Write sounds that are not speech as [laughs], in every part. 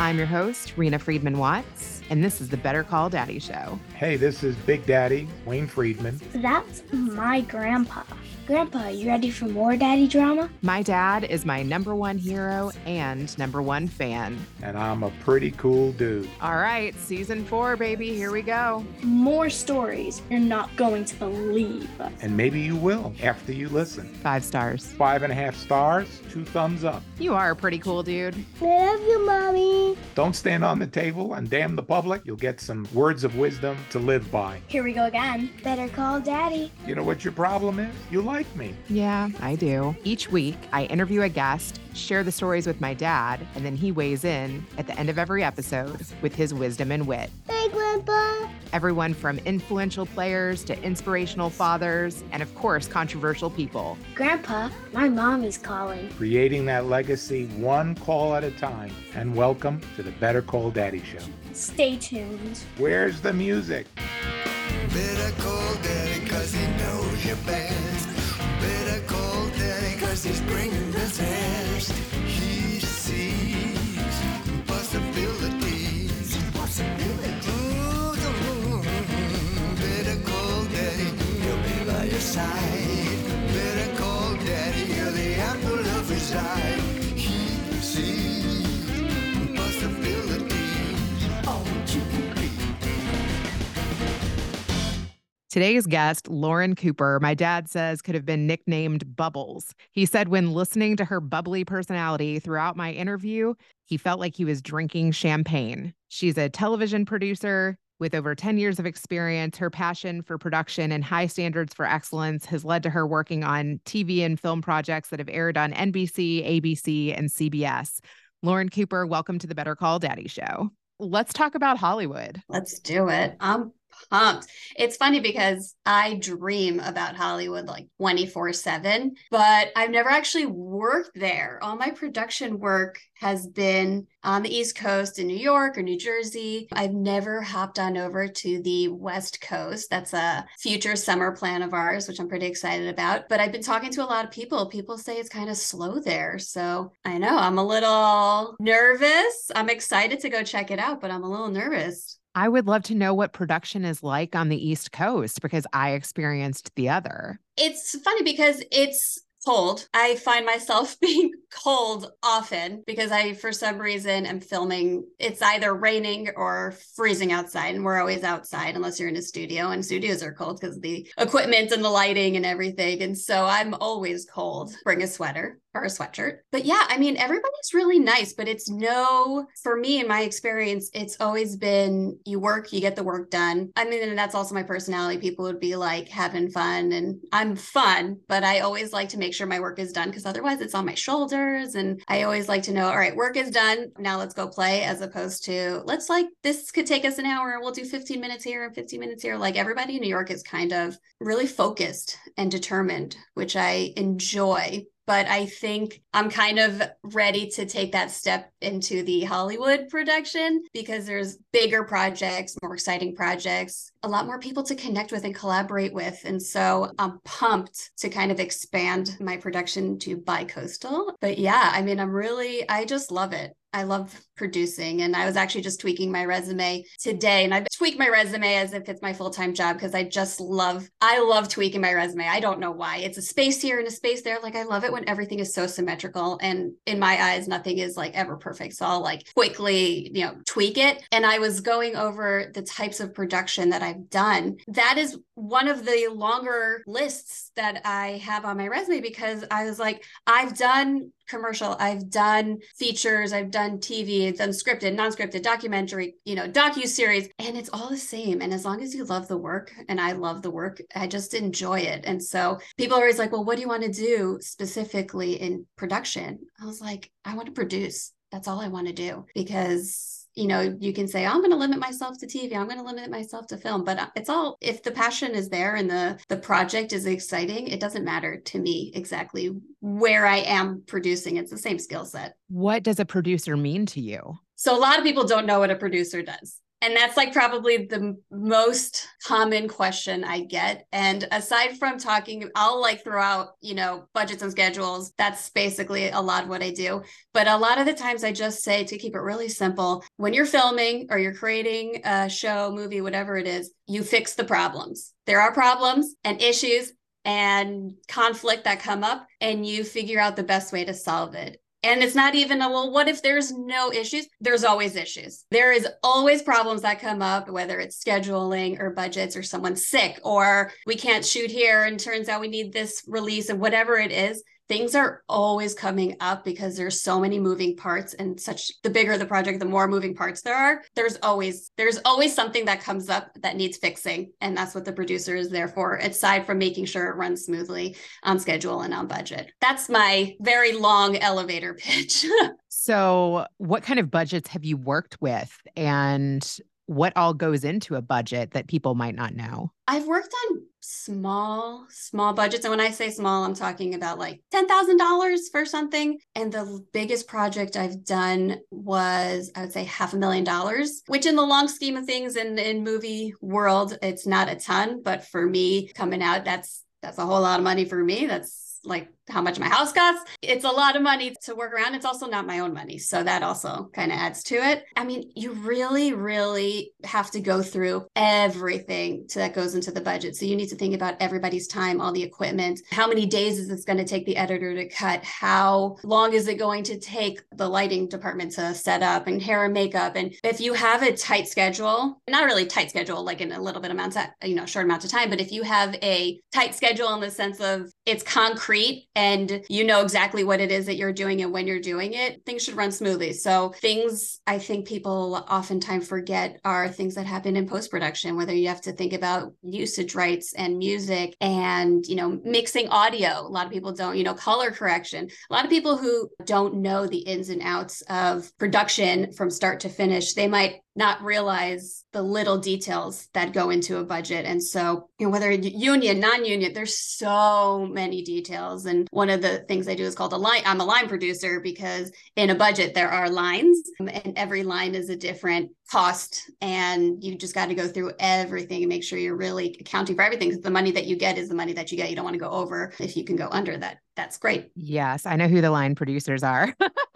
I'm your host, Rena Friedman Watts, and this is the Better Call Daddy Show. Hey, this is Big Daddy, Wayne Friedman. That's my grandpa. Grandpa, you ready for more daddy drama? My dad is my number one hero and number one fan. And I'm a pretty cool dude. All right, season four, baby. Here we go. More stories you're not going to believe. And maybe you will after you listen. Five stars. Five and a half stars, two thumbs up. You are a pretty cool dude. I love you, Mommy. Don't stand on the table and damn the public. You'll get some words of wisdom to live by. Here we go again. Better call daddy. You know what your problem is? You like me. Yeah, I do. Each week, I interview a guest, share the stories with my dad, and then he weighs in at the end of every episode with his wisdom and wit. Hey, Grandpa. Everyone from influential players to inspirational fathers, and of course, controversial people. Grandpa, my mommy's calling. Creating that legacy one call at a time. And welcome to the Better Call Daddy Show. Stay tuned. Where's the music? Better call daddy cause he knows you best. Better call daddy cause he's bringing the test. He sees possibilities. Possibilities. Ooh, better call daddy, he'll be by your side. Today's guest, Lauren Cooper, my dad says could have been nicknamed Bubbles. He said when listening to her bubbly personality throughout my interview, he felt like he was drinking champagne. She's a television producer with over 10 years of experience. Her passion for production and high standards for excellence has led to her working on TV and film projects that have aired on NBC, ABC, and CBS. Lauren Cooper, welcome to the Better Call Daddy Show. Let's talk about Hollywood. Let's do it. I'm pumped. It's funny because I dream about Hollywood like 24 7, but I've never actually worked there. All my production work has been on the East Coast in New York or New Jersey. I've never hopped on over to the West Coast. That's a future summer plan of ours, which I'm pretty excited about. But I've been talking to a lot of people. People say it's kind of slow there. So I know I'm a little nervous. I'm excited to go check it out, but I'm a little nervous. I would love to know what production is like on the East Coast because I experienced the other. It's funny because it's cold. I find myself [laughs] being cold often because I, for some reason, am filming. It's either raining or freezing outside, and we're always outside unless you're in a studio. And studios are cold because the equipment and the lighting and everything. And so I'm always cold. Bring a sweater or a sweatshirt. But yeah, I mean, everybody's really nice, but it's no, for me, in my experience, it's always been you work, you get the work done. I mean, and that's also my personality. People would be like having fun, and I'm fun, but I always like to make sure my work is done because otherwise it's on my shoulders. And I always like to know, all right, work is done. Now let's go play, as opposed to let's like, this could take us an hour we'll do 15 minutes here and 15 minutes here. Like everybody in New York is kind of really focused and determined, which I enjoy but I think I'm kind of ready to take that step into the Hollywood production because there's bigger projects, more exciting projects, a lot more people to connect with and collaborate with. And so I'm pumped to kind of expand my production to bi-coastal. But yeah, I mean, I'm really, I just love it. I love producing and I was actually just tweaking my resume today and I've tweaked my resume as if it's my full-time job because I just love I love tweaking my resume. I don't know why. It's a space here and a space there. Like I love it when everything is so symmetrical and in my eyes nothing is like ever perfect. So I'll like quickly, you know, tweak it. And I was going over the types of production that I've done. That is one of the longer lists that I have on my resume because I was like I've done commercial i've done features i've done tv i've done scripted non-scripted documentary you know docu-series and it's all the same. And as long as you love the work and i love the work i just enjoy it. And so people are always like well what do you want to do specifically in production? I was like i want to produce. That's all i want to do because you know you can say i'm going to limit myself to tv i'm going to limit myself to film but uh, it's all if the passion is there and the the project is exciting it doesn't matter to me exactly where i am producing it's the same skill set What does a producer mean to you? so a lot of people don't know what a producer does And that's like probably the most common question I get. And aside from talking, I'll like throw out, you know, budgets and schedules. That's basically a lot of what I do. But a lot of the times I just say to keep it really simple when you're filming or you're creating a show, movie, whatever it is, you fix the problems. There are problems and issues and conflict that come up, and you figure out the best way to solve it. And it's not even a, well, what if there's no issues? There's always issues. There is always problems that come up, whether it's scheduling or budgets or someone's sick or we can't shoot here and turns out we need this release and whatever it is things are always coming up because there's so many moving parts and such the bigger the project the more moving parts there are. There's always there's always something that comes up that needs fixing and that's what the producer is there for aside from making sure it runs smoothly on schedule and on budget. That's my very long elevator [laughs] pitch. So what kind of budgets have you worked with? And what all goes into a budget that people might not know? I've worked on small, small budgets. And when I say small, I'm talking about like $10,000 for something. And the biggest project I've done was, I would say, half a million dollars, which in the long scheme of things in, in movie world, it's not a ton. But for me coming out, that's that's a whole lot of money for me. That's like how much my house costs. It's a lot of money to work around. It's also not my own money. So that also kind of adds to it. I mean, you really, really have to go through everything that goes into the budget. So you need to think about everybody's time, all the equipment, how many days is this going to take the editor to cut? How long is it going to take the lighting department to set up and hair and makeup? And if you have a tight schedule, not really tight schedule, like in a little bit amount of, uh, you know, short amount of time, but if you have a tight schedule in the sense of it's concrete and you know exactly what it is that you're doing and when you're doing it, things should run smoothly. So, things I think people oftentimes forget are things that happen in post production, whether you have to think about usage rights and music and, you know, mixing audio. A lot of people don't, you know, color correction. A lot of people who don't know the ins and outs of production from start to finish, they might not realize the little details that go into a budget. And so, you know, whether union, non-union, there's so many details. And one of the things I do is called a line. I'm a line producer because in a budget there are lines, um, and every line is a different cost, and you just got to go through everything and make sure you're really accounting for everything. Because the money that you get is the money that you get. You don't want to go over. If you can go under that, that's great. Yes, I know who the line producers are. [laughs]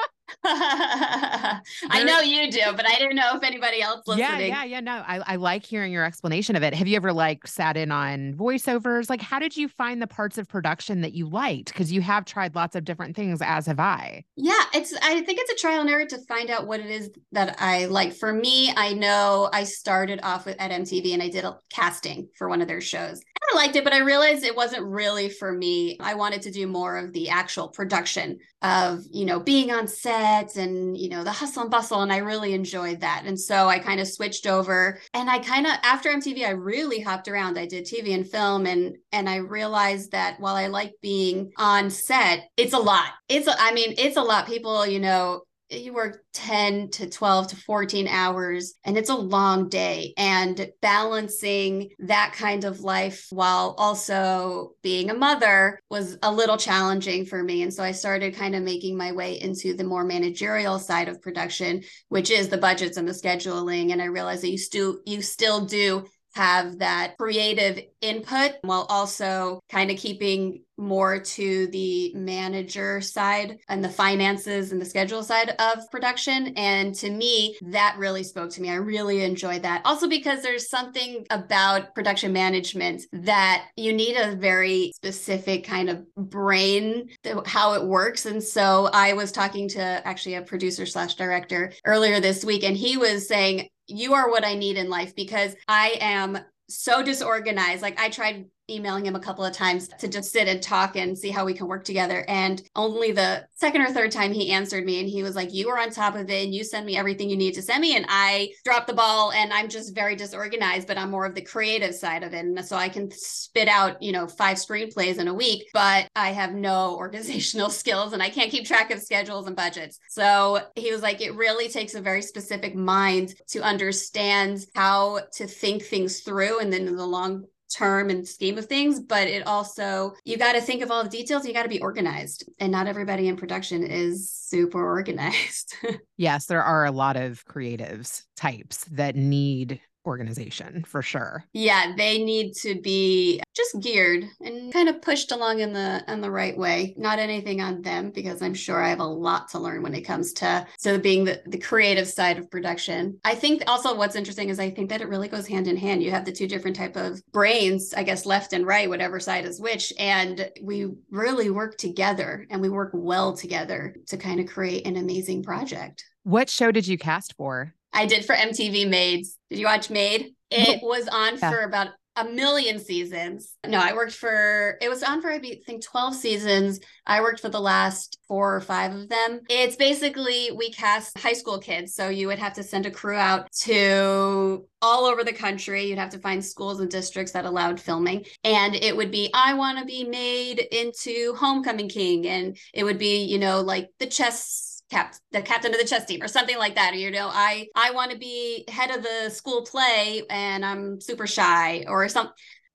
[laughs] I know you do, but I didn't know if anybody else listening. Yeah, yeah, yeah. No, I, I like hearing your explanation of it. Have you ever like sat in on voiceovers? Like, how did you find the parts of production that you liked? Because you have tried lots of different things, as have I. Yeah, it's. I think it's a trial and error to find out what it is that I like. For me, I know I started off with at MTV and I did a casting for one of their shows. I liked it, but I realized it wasn't really for me. I wanted to do more of the actual production of you know being on set and you know the hustle and bustle and i really enjoyed that. And so i kind of switched over and i kind of after mtv i really hopped around. I did tv and film and and i realized that while i like being on set it's a lot. It's i mean it's a lot. People you know you work 10 to 12 to 14 hours and it's a long day and balancing that kind of life while also being a mother was a little challenging for me and so i started kind of making my way into the more managerial side of production which is the budgets and the scheduling and i realized that you still you still do have that creative input while also kind of keeping more to the manager side and the finances and the schedule side of production. And to me, that really spoke to me. I really enjoyed that. Also, because there's something about production management that you need a very specific kind of brain, how it works. And so I was talking to actually a producer slash director earlier this week, and he was saying, you are what I need in life because I am so disorganized. Like I tried emailing him a couple of times to just sit and talk and see how we can work together. And only the second or third time he answered me and he was like, You were on top of it and you send me everything you need to send me. And I dropped the ball and I'm just very disorganized, but I'm more of the creative side of it. And so I can spit out, you know, five screenplays in a week, but I have no [laughs] organizational skills and I can't keep track of schedules and budgets. So he was like, It really takes a very specific mind to understand how to think things through and then in the long term and scheme of things, but it also, you got to think of all the details. You got to be organized. And not everybody in production is super [laughs] organized. Yes, there are a lot of creatives types that need organization for sure. yeah, they need to be just geared and kind of pushed along in the in the right way. Not anything on them because I'm sure I have a lot to learn when it comes to so being the, the creative side of production. I think also what's interesting is I think that it really goes hand in hand. You have the two different type of brains, I guess left and right, whatever side is which, and we really work together and we work well together to kind of create an amazing project. What show did you cast for? I did for MTV Maids. Did you watch Made? It was on Yeah. for about a million seasons. No, I worked for it was on for I think 12 seasons. I worked for the last four or five of them. It's basically we cast high school kids. So you would have to send a crew out to all over the country. You'd have to find schools and districts that allowed filming. And it would be, I want to be made into Homecoming King. And it would be, you know, like the chess cap the captain of the chess team or something like that or you know i i want to be head of the school play and i'm super shy or some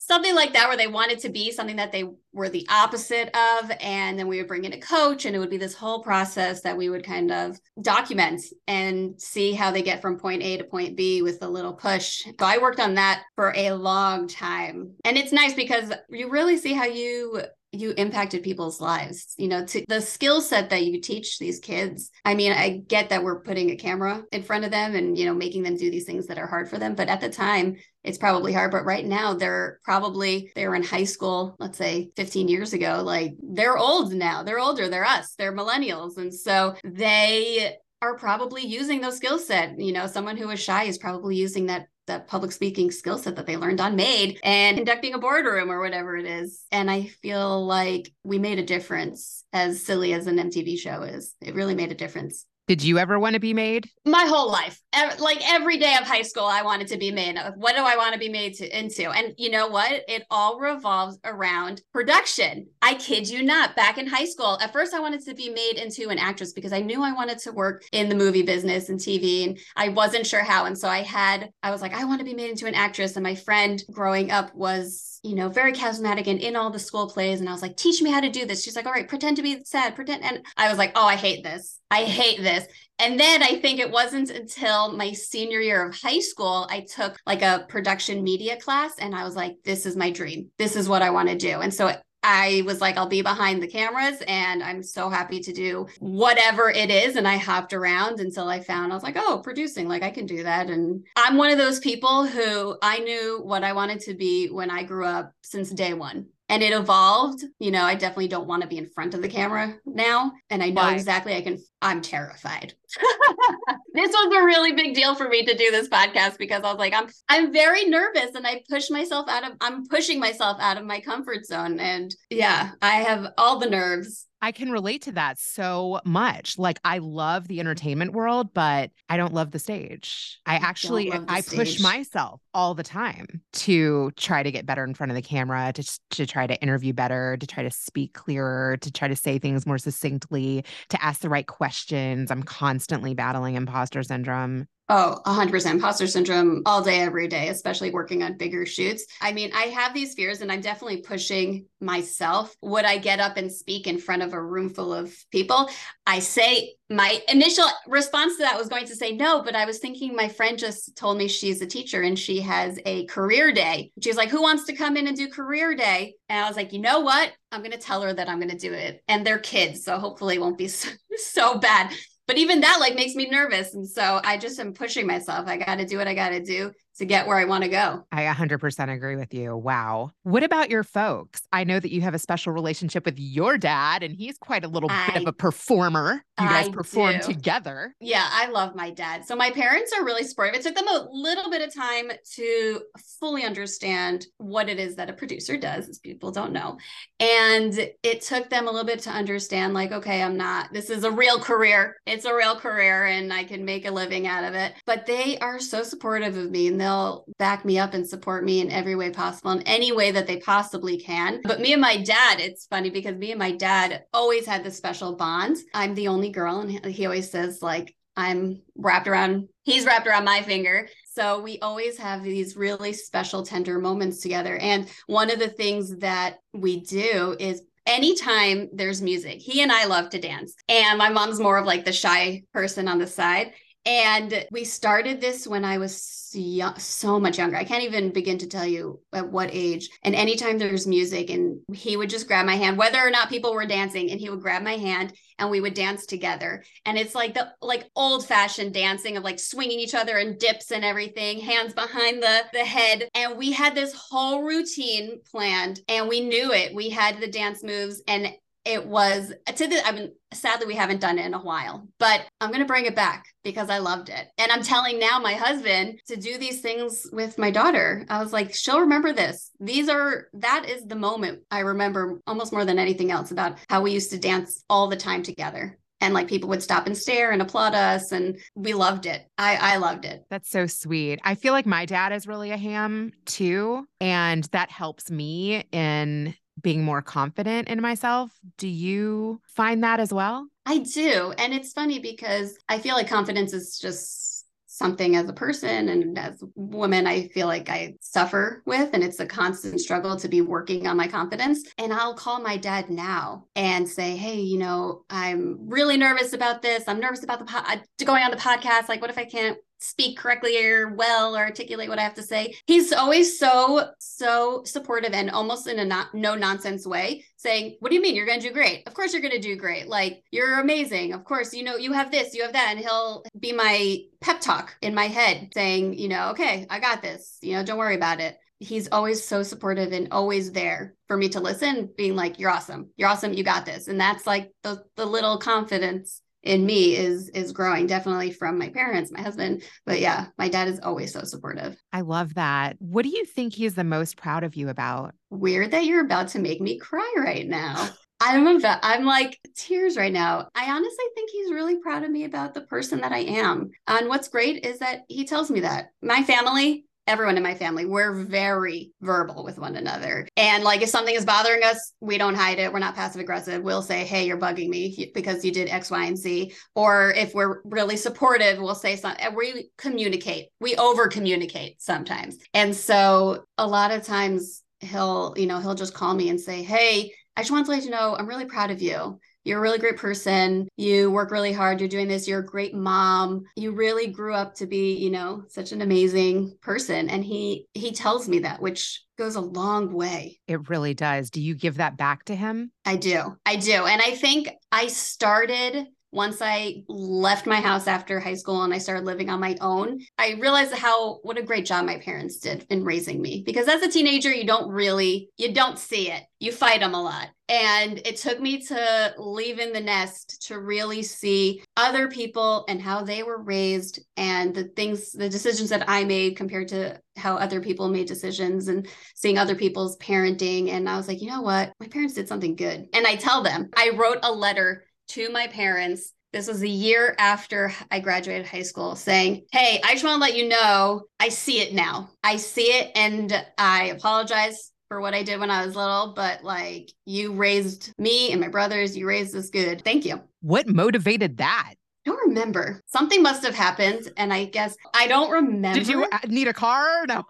something like that where they wanted to be something that they were the opposite of. And then we would bring in a coach and it would be this whole process that we would kind of document and see how they get from point a to point b with a little push. So i worked on that for a long time. And it's nice because you really see how you you impacted people's lives you know to the skill set that you teach these kids. I mean i get that we're putting a camera in front of them and you know making them do these things that are hard for them but at the time it's probably hard. But right now they're probably they were in high school let's say 15 years ago like they're old now. They're older. They're us. They're millennials. And so they are probably using those skill set. You know someone who is shy is probably using that that public speaking skill set that they learned on Made and conducting a boardroom or whatever it is. And I feel like we made a difference, as silly as an MTV show is. It really made a difference. Did you ever want to be made? My whole life, like every day of high school, I wanted to be made. What do I want to be made to, into? And you know what? It all revolves around production. I kid you not. Back in high school, at first I wanted to be made into an actress because I knew I wanted to work in the movie business and TV, and I wasn't sure how. And so I had, I was like, I want to be made into an actress. And my friend growing up was, you know, very charismatic and in all the school plays. And I was like, teach me how to do this. She's like, all right, pretend to be sad, pretend. And I was like, oh, I hate this. I hate this. And then I think it wasn't until my senior year of high school, I took like a production media class and I was like, this is my dream. This is what I want to do. And so I was like, I'll be behind the cameras and I'm so happy to do whatever it is. And I hopped around until I found I was like, oh, producing, like I can do that. And I'm one of those people who I knew what I wanted to be when I grew up since day one. And it evolved. You know, I definitely don't want to be in front of the camera now. And I know Why? exactly I can, I'm terrified. [laughs] this was a really big deal for me to do this podcast because I was like, I'm I'm very nervous and I push myself out of I'm pushing myself out of my comfort zone. And yeah, I have all the nerves. I can relate to that so much. Like I love the entertainment world, but I don't love the stage. I actually I push myself all the time to try to get better in front of the camera, to to try to interview better, to try to speak clearer, to try to say things more succinctly, to ask the right questions. I'm constantly battling imposter syndrome. Oh, 100% imposter syndrome all day, every day, especially working on bigger shoots. I mean, I have these fears and I'm definitely pushing myself. Would I get up and speak in front of a room full of people? I say my initial response to that was going to say no, but I was thinking my friend just told me she's a teacher and she has a career day. She's like, Who wants to come in and do career day? And I was like, You know what? I'm going to tell her that I'm going to do it. And they're kids. So hopefully it won't be so, [laughs] so bad but even that like makes me nervous. And so i just am pushing myself. I got to do what i got to do to get where i want to go I 100% agree with you. Wow. What about your folks? I know that you have a special relationship with your dad, and he's quite a little bit of a performer. You guys I perform do. together. yeah i love my dad so my parents are really supportive it took them a little bit of time to fully understand what it is that a producer does as people don't know and it took them a little bit to understand like okay i'm not this is a real career it's a real career and i can make a living out of it but they are so supportive of me and they'll back me up and support me in every way possible in any way that they possibly can but me and my dad it's funny because me and my dad always had this special bond i'm the only girl and he- always says like i'm wrapped around he's wrapped around my finger So we always have these really special, tender moments together. And one of the things that we do is anytime there's music, he and I love to dance. And my mom's more of like the shy person on the side. And we started this when I was young, so much younger. I can't even begin to tell you at what age. And anytime there's music, and he would just grab my hand, whether or not people were dancing, and he would grab my hand and we would dance together. And it's like the like old fashioned dancing of like swinging each other and dips and everything, hands behind the the head. And we had this whole routine planned, and we knew it. We had the dance moves, and it was to the I mean sadly we haven't done it in a while but I'm going to bring it back because I loved it. And I'm telling now my husband to do these things with my daughter. I was like she'll remember this. These are that is the moment I remember almost more than anything else about how we used to dance all the time together. And like people would stop and stare and applaud us and we loved it. I i loved it. That's so sweet. I feel like my dad is really a ham too. And that helps me in being more confident in myself. Do you find that as well? I do. And it's funny because I feel like confidence is just something as a person and as a woman, I feel like I suffer with. And it's a constant struggle to be working on my confidence. And I'll call my dad now and say, Hey, you know, I'm really nervous about this. I'm nervous about the po- uh, going on the podcast. Like, what if I can't speak correctly or well or articulate what I have to say. He's always so so supportive and almost in a not, no nonsense way saying, "What do you mean you're going to do great? Of course you're going to do great. Like you're amazing. Of course, you know you have this, you have that." And he'll be my pep talk in my head saying, "You know, okay, I got this. You know, don't worry about it." He's always so supportive and always there for me to listen, being like, "You're awesome. You're awesome. You got this." And that's like the the little confidence in me is is growing definitely from my parents my husband but yeah my dad is always so supportive. I love that. What do you think he is the most proud of you about? weird that you're about to make me cry right now. [laughs] I'm about i'm like tears right now. I honestly think he's really proud of me about the person that i am. And what's great is that he tells me that. My family everyone in my family. We're very verbal with one another. And like if something is bothering us we don't hide it. We're not passive aggressive. We'll say hey you're bugging me because you did x y and z. Or if we're really supportive we'll say something we communicate. We over communicate sometimes. And so a lot of times he'll you know he'll just call me and say hey i just want to let you know i'm really proud of you you're a really great person. You work really hard. You're doing this. You're a great mom. You really grew up to be, you know, such an amazing person. And he he tells me that, which goes a long way. It really does. Do you give that back to him? I do. I do. And I think I started once I left my house after high school and I started living on my own, I realized how what a great job my parents did in raising me. Because as a teenager, you don't really you don't see it. You fight them a lot. And it took me to leave in the nest to really see other people and how they were raised and the things, the decisions that I made compared to how other people made decisions and seeing other people's parenting. And I was like, you know what? My parents did something good. And I tell them, I wrote a letter to my parents. This was a year after I graduated high school saying, Hey, I just want to let you know I see it now. I see it and I apologize for what I did when I was little, but like you raised me and my brothers, you raised us good. Thank you. What motivated that? I don't remember. Something must have happened. And I guess I don't remember. Did you need a car? [laughs] No.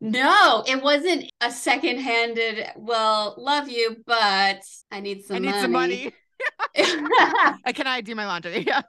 No, it wasn't a second handed, well, love you, but I need some I need money. some money. [laughs] Can I do my laundry? [laughs] Yeah.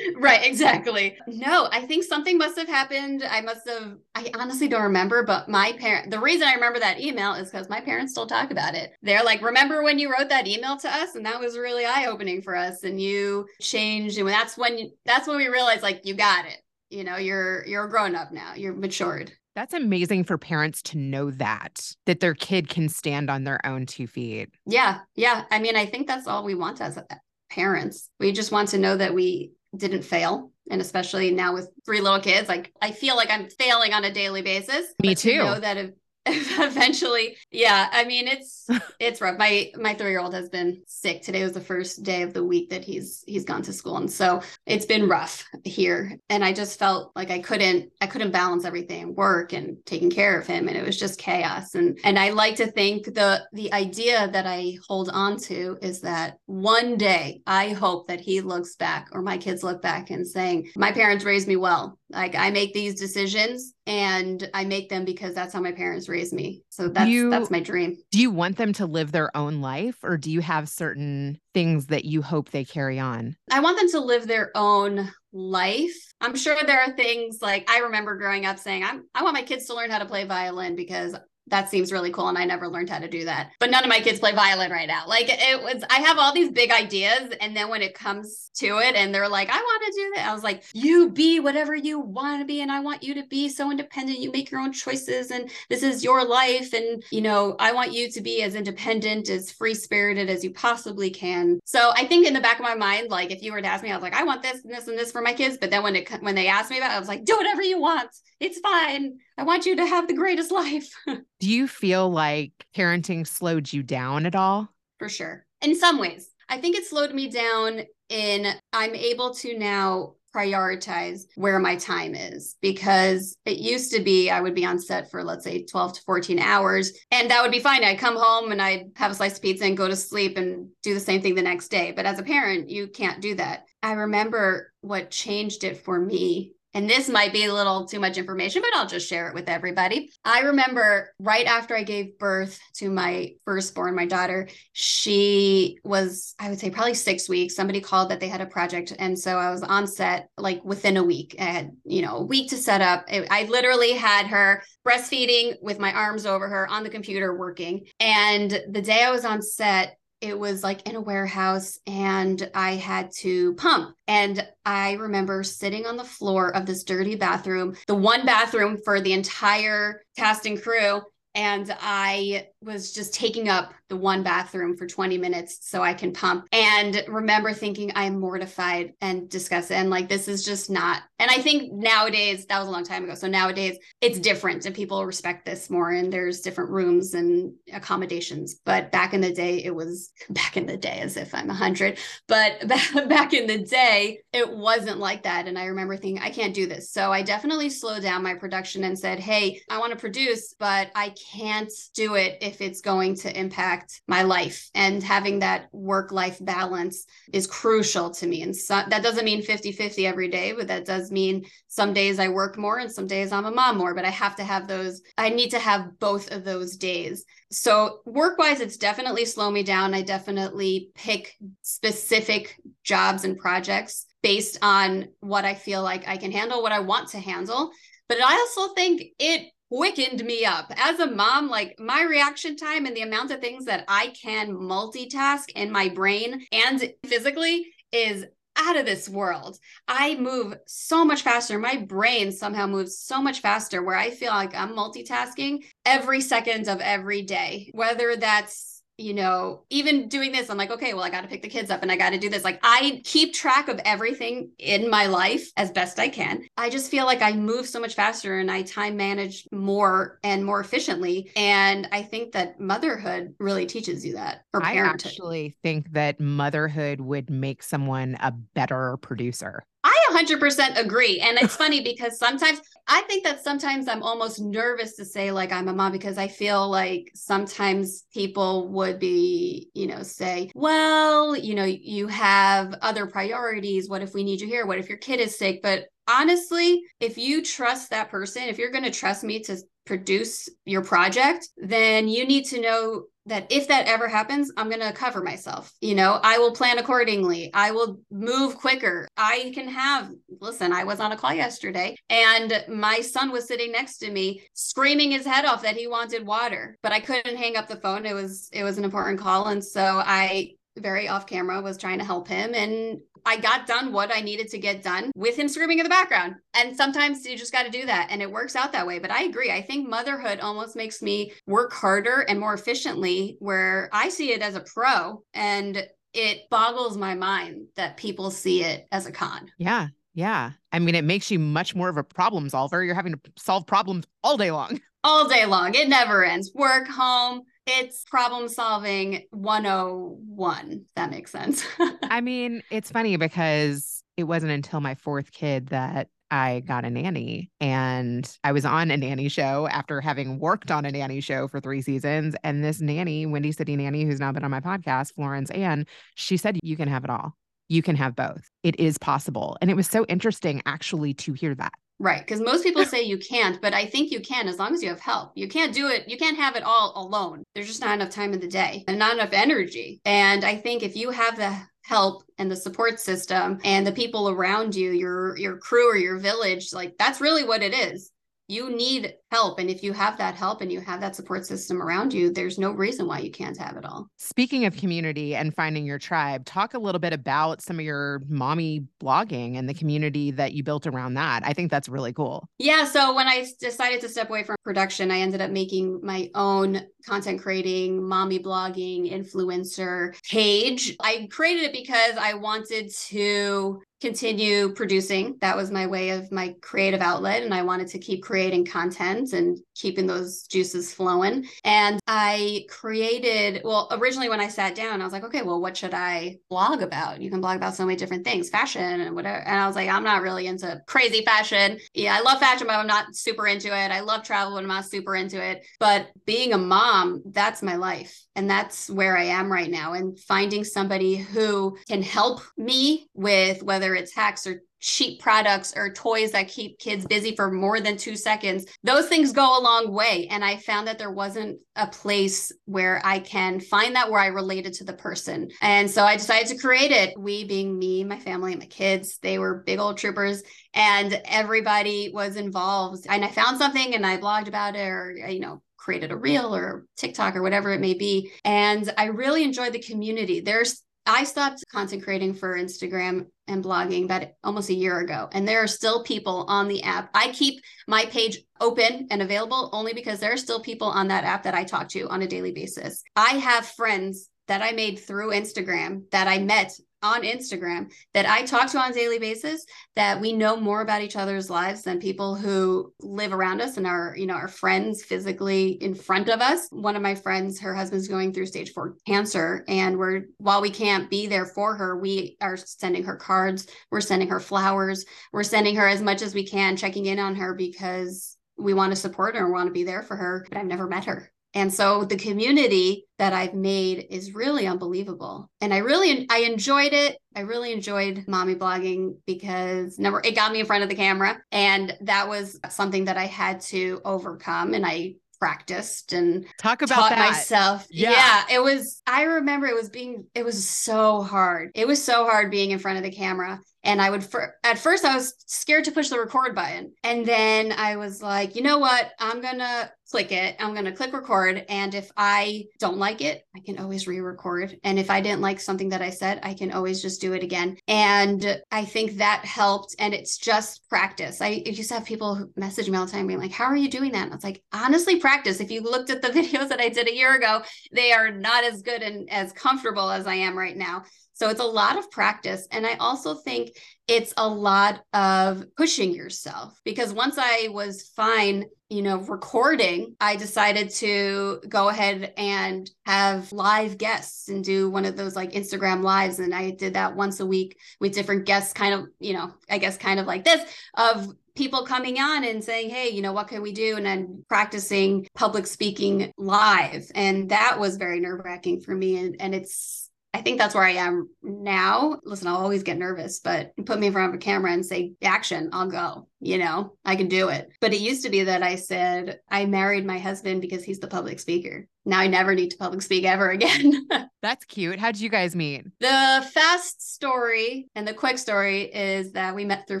right, exactly. No, I think something must have happened. I must have, I honestly don't remember, but my parent, the reason I remember that email is because my parents still talk about it. They're like, remember when you wrote that email to us? And that was really eye opening for us. And you changed. And that's when, you, that's when we realized like, you got it. You know, you're, you're a grown up now, you're matured. That's amazing for parents to know that, that their kid can stand on their own two feet. Yeah. Yeah. I mean, I think that's all we want as uh, parents. We just want to know that we didn't fail. And especially now with three little kids, like I feel like I'm failing on a daily basis. Me too. know that if, [laughs] eventually, yeah. I mean, it's [laughs] it's rough. My my three year old has been sick. Today was the first day of the week that he's he's gone to school, and so it's been rough here. And I just felt like I couldn't I couldn't balance everything, work and taking care of him, and it was just chaos. And and I like to think the the idea that I hold on to is that one day I hope that he looks back or my kids look back and saying my parents raised me well Like I make these decisions and I make them because that's how my parents raised me. So that's You- that's my dream. Do you want them to live their own life or do you have certain things that you hope they carry on? I want them to live their own life. I'm sure there are things like I remember growing up saying, I'm I want my kids to learn how to play violin because that seems really cool and I never learned how to do that. But none of my kids play violin right now. Like it was I have all these big ideas and then when it comes to it and they're like, I want to do that. I was like, you be whatever you want to be and I want you to be so independent. You make your own choices and this is your life and you know, I want you to be as independent as free-spirited as you possibly can. So I think in the back of my mind like if you were to ask me I was like, I want this and this and this for my kids, but then when it when they asked me about it, I was like, do whatever you want. It's fine. I want you to have the greatest life. [laughs] Do you feel like parenting slowed you down at all? for sure. In some ways, I think it slowed me down in I'm able to now prioritize where my time is because it used to be I would be on set for let's say 12 to 14 hours and that would be fine. I'd come home and I'd have a slice of pizza and go to sleep and do the same thing the next day. But as a parent, you can't do that. I remember what changed it for me and this might be a little too much information, but I'll just share it with everybody. I remember right after I gave birth to my firstborn, my daughter, she was, I would say, probably six weeks. Somebody called that they had a project. And so I was on set like within a week. I had, you know, a week to set up. I literally had her breastfeeding with my arms over her on the computer working. And the day I was on set, it was like in a warehouse and I had to pump. And I remember sitting on the floor of this dirty bathroom, the one bathroom for the entire cast and crew. And I was just taking up the one bathroom for 20 minutes so I can pump. And remember thinking I'm mortified and disgusted. And like, this is just not. And I think nowadays, that was a long time ago. So nowadays it's different and people respect this more. And there's different rooms and accommodations. But back in the day, it was [laughs] back in the day as if I'm 100. But [laughs] back, in the day, it wasn't like that. And I remember thinking, I can't do this. So I definitely slowed down my production and said, hey, I want to produce, but I can't do it if it's going to impact my life. And having that work life balance is crucial to me. And so, that doesn't mean 50 50 every day, but that does mean some days I work more and some days I'm a mom more. But I have to have those, I need to have both of those days. So, work wise, it's definitely slow me down. I definitely pick specific jobs and projects based on what I feel like I can handle, what I want to handle. But I also think it quickened me up. As a mom like my reaction time and the amount of things that i can multitask in my brain and physically is out of this world. I move so much faster. My brain somehow moves so much faster where i feel like i'm multitasking every second of every day whether that's you know, even doing this, I'm like, okay, well, I got to pick the kids up and I got to do this. Like, I keep track of everything in my life as best I can. I just feel like I move so much faster and I time manage more and more efficiently. And I think that motherhood really teaches you that, or I actually think that motherhood would make someone a better producer. I 100% agree. And it's funny [laughs] because sometimes I think that sometimes I'm almost nervous to say, like, I'm a mom because I feel like sometimes people would be, you know, say, well, you know, you have other priorities. What if we need you here? What if your kid is sick? But honestly, if you trust that person, if you're going to trust me to produce your project, then you need to know that if that ever happens, I'm going to cover myself. You know, I will plan accordingly. I will move quicker. I can have, listen, I was on a call yesterday and my son was sitting next to me screaming his head off that he wanted water, but I couldn't hang up the phone. It was, it was an important call. And so I very off camera was trying to help him and I got done what I needed to get done with him screaming in the background. And sometimes you just got to do that and it works out that way. But I agree. I think motherhood almost makes me work harder and more efficiently where I see it as a pro and it boggles my mind that people see it as a con. Yeah. Yeah. I mean, it makes you much more of a problem solver. You're having to solve problems all day long. All day long. It never ends. Work, home. It's problem solving 101. If that makes sense. [laughs] I mean, it's funny because it wasn't until my fourth kid that I got a nanny and I was on a nanny show after having worked on a nanny show for three seasons. And this nanny, Windy City Nanny, who's now been on my podcast, Florence Ann, she said, You can have it all. You can have both. It is possible. And it was so interesting actually to hear that Right. Because most people say you can't, but I think you can as long as you have help. You can't do it. You can't have it all alone. There's just not enough time in the day and not enough energy. And I think if you have the help and the support system and the people around you, your your crew or your village, like that's really what it is you need help. And if you have that help and you have that support system around you, there's no reason why you can't have it all. Speaking of community and finding your tribe, talk a little bit about some of your mommy blogging and the community that you built around that. I think that's really cool. Yeah. So when I decided to step away from production, I ended up making my own content creating, mommy blogging, influencer page. I created it because I wanted to continue producing. That was my way of my creative outlet. And I wanted to keep creating content and keeping those juices flowing. And I created, well, originally when I sat down, I was like, okay, well, what should I blog about? You can blog about so many different things, fashion and whatever. And I was like, I'm not really into crazy fashion. Yeah, I love fashion, but I'm not super into it. I love travel, but I'm not super into it. But being a mom, that's my life. And that's where I am right now. And finding somebody who can help me with whether it's hacks or cheap products or toys that keep kids busy for more than two seconds, those things go a long way. And I found that there wasn't a place where I can find that where I related to the person. And so I decided to create it. We being me, my family, my kids, they were big old troopers and everybody was involved. And I found something and I blogged about it or, you know, created a reel or TikTok or whatever it may be. And I really enjoyed the community. There's I stopped content creating for Instagram and blogging about almost a year ago. And there are still people on the app. I keep my page open and available only because there are still people on that app that I talk to on a daily basis. I have friends that I made through Instagram that I met on Instagram that I talk to on a daily basis that we know more about each other's lives than people who live around us and are, you know, our friends physically in front of us. One of my friends, her husband's going through stage four cancer. And we're, while we can't be there for her, we are sending her cards, we're sending her flowers, we're sending her as much as we can, checking in on her because we want to support her and want to be there for her. But I've never met her. And so the community that I've made is really unbelievable. And I really I enjoyed it. I really enjoyed mommy blogging because number it got me in front of the camera and that was something that I had to overcome and I practiced and talk about taught that. myself. Yeah. yeah, it was I remember it was being it was so hard. It was so hard being in front of the camera and I would, for, at first, I was scared to push the record button. And then I was like, you know what? I'm going to click it. I'm going to click record. And if I don't like it, I can always re record. And if I didn't like something that I said, I can always just do it again. And I think that helped. And it's just practice. I used to have people message me all the time being like, how are you doing that? And I was like, honestly, practice. If you looked at the [laughs] videos that I did a year ago, they are not as good and as comfortable as I am right now. So it's a lot of practice. And I also think it's a lot of pushing yourself because once I was fine, you know, recording, I decided to go ahead and have live guests and do one of those like Instagram lives. And I did that once a week with different guests, kind of, you know, I guess kind of like this of people coming on and saying, Hey, you know, what can we do? And then practicing public speaking live. And that was very nerve wracking for me. And, and it's, I think that's where I am now. Listen, I'll always get nervous, but put me in front of a camera and say action, I'll go. You know, I can do it. But it used to be that I said, I married my husband because he's the public speaker. Now I never need to public speak ever again. [laughs] That's cute. How did you guys meet? The fast story and the quick story is that we met through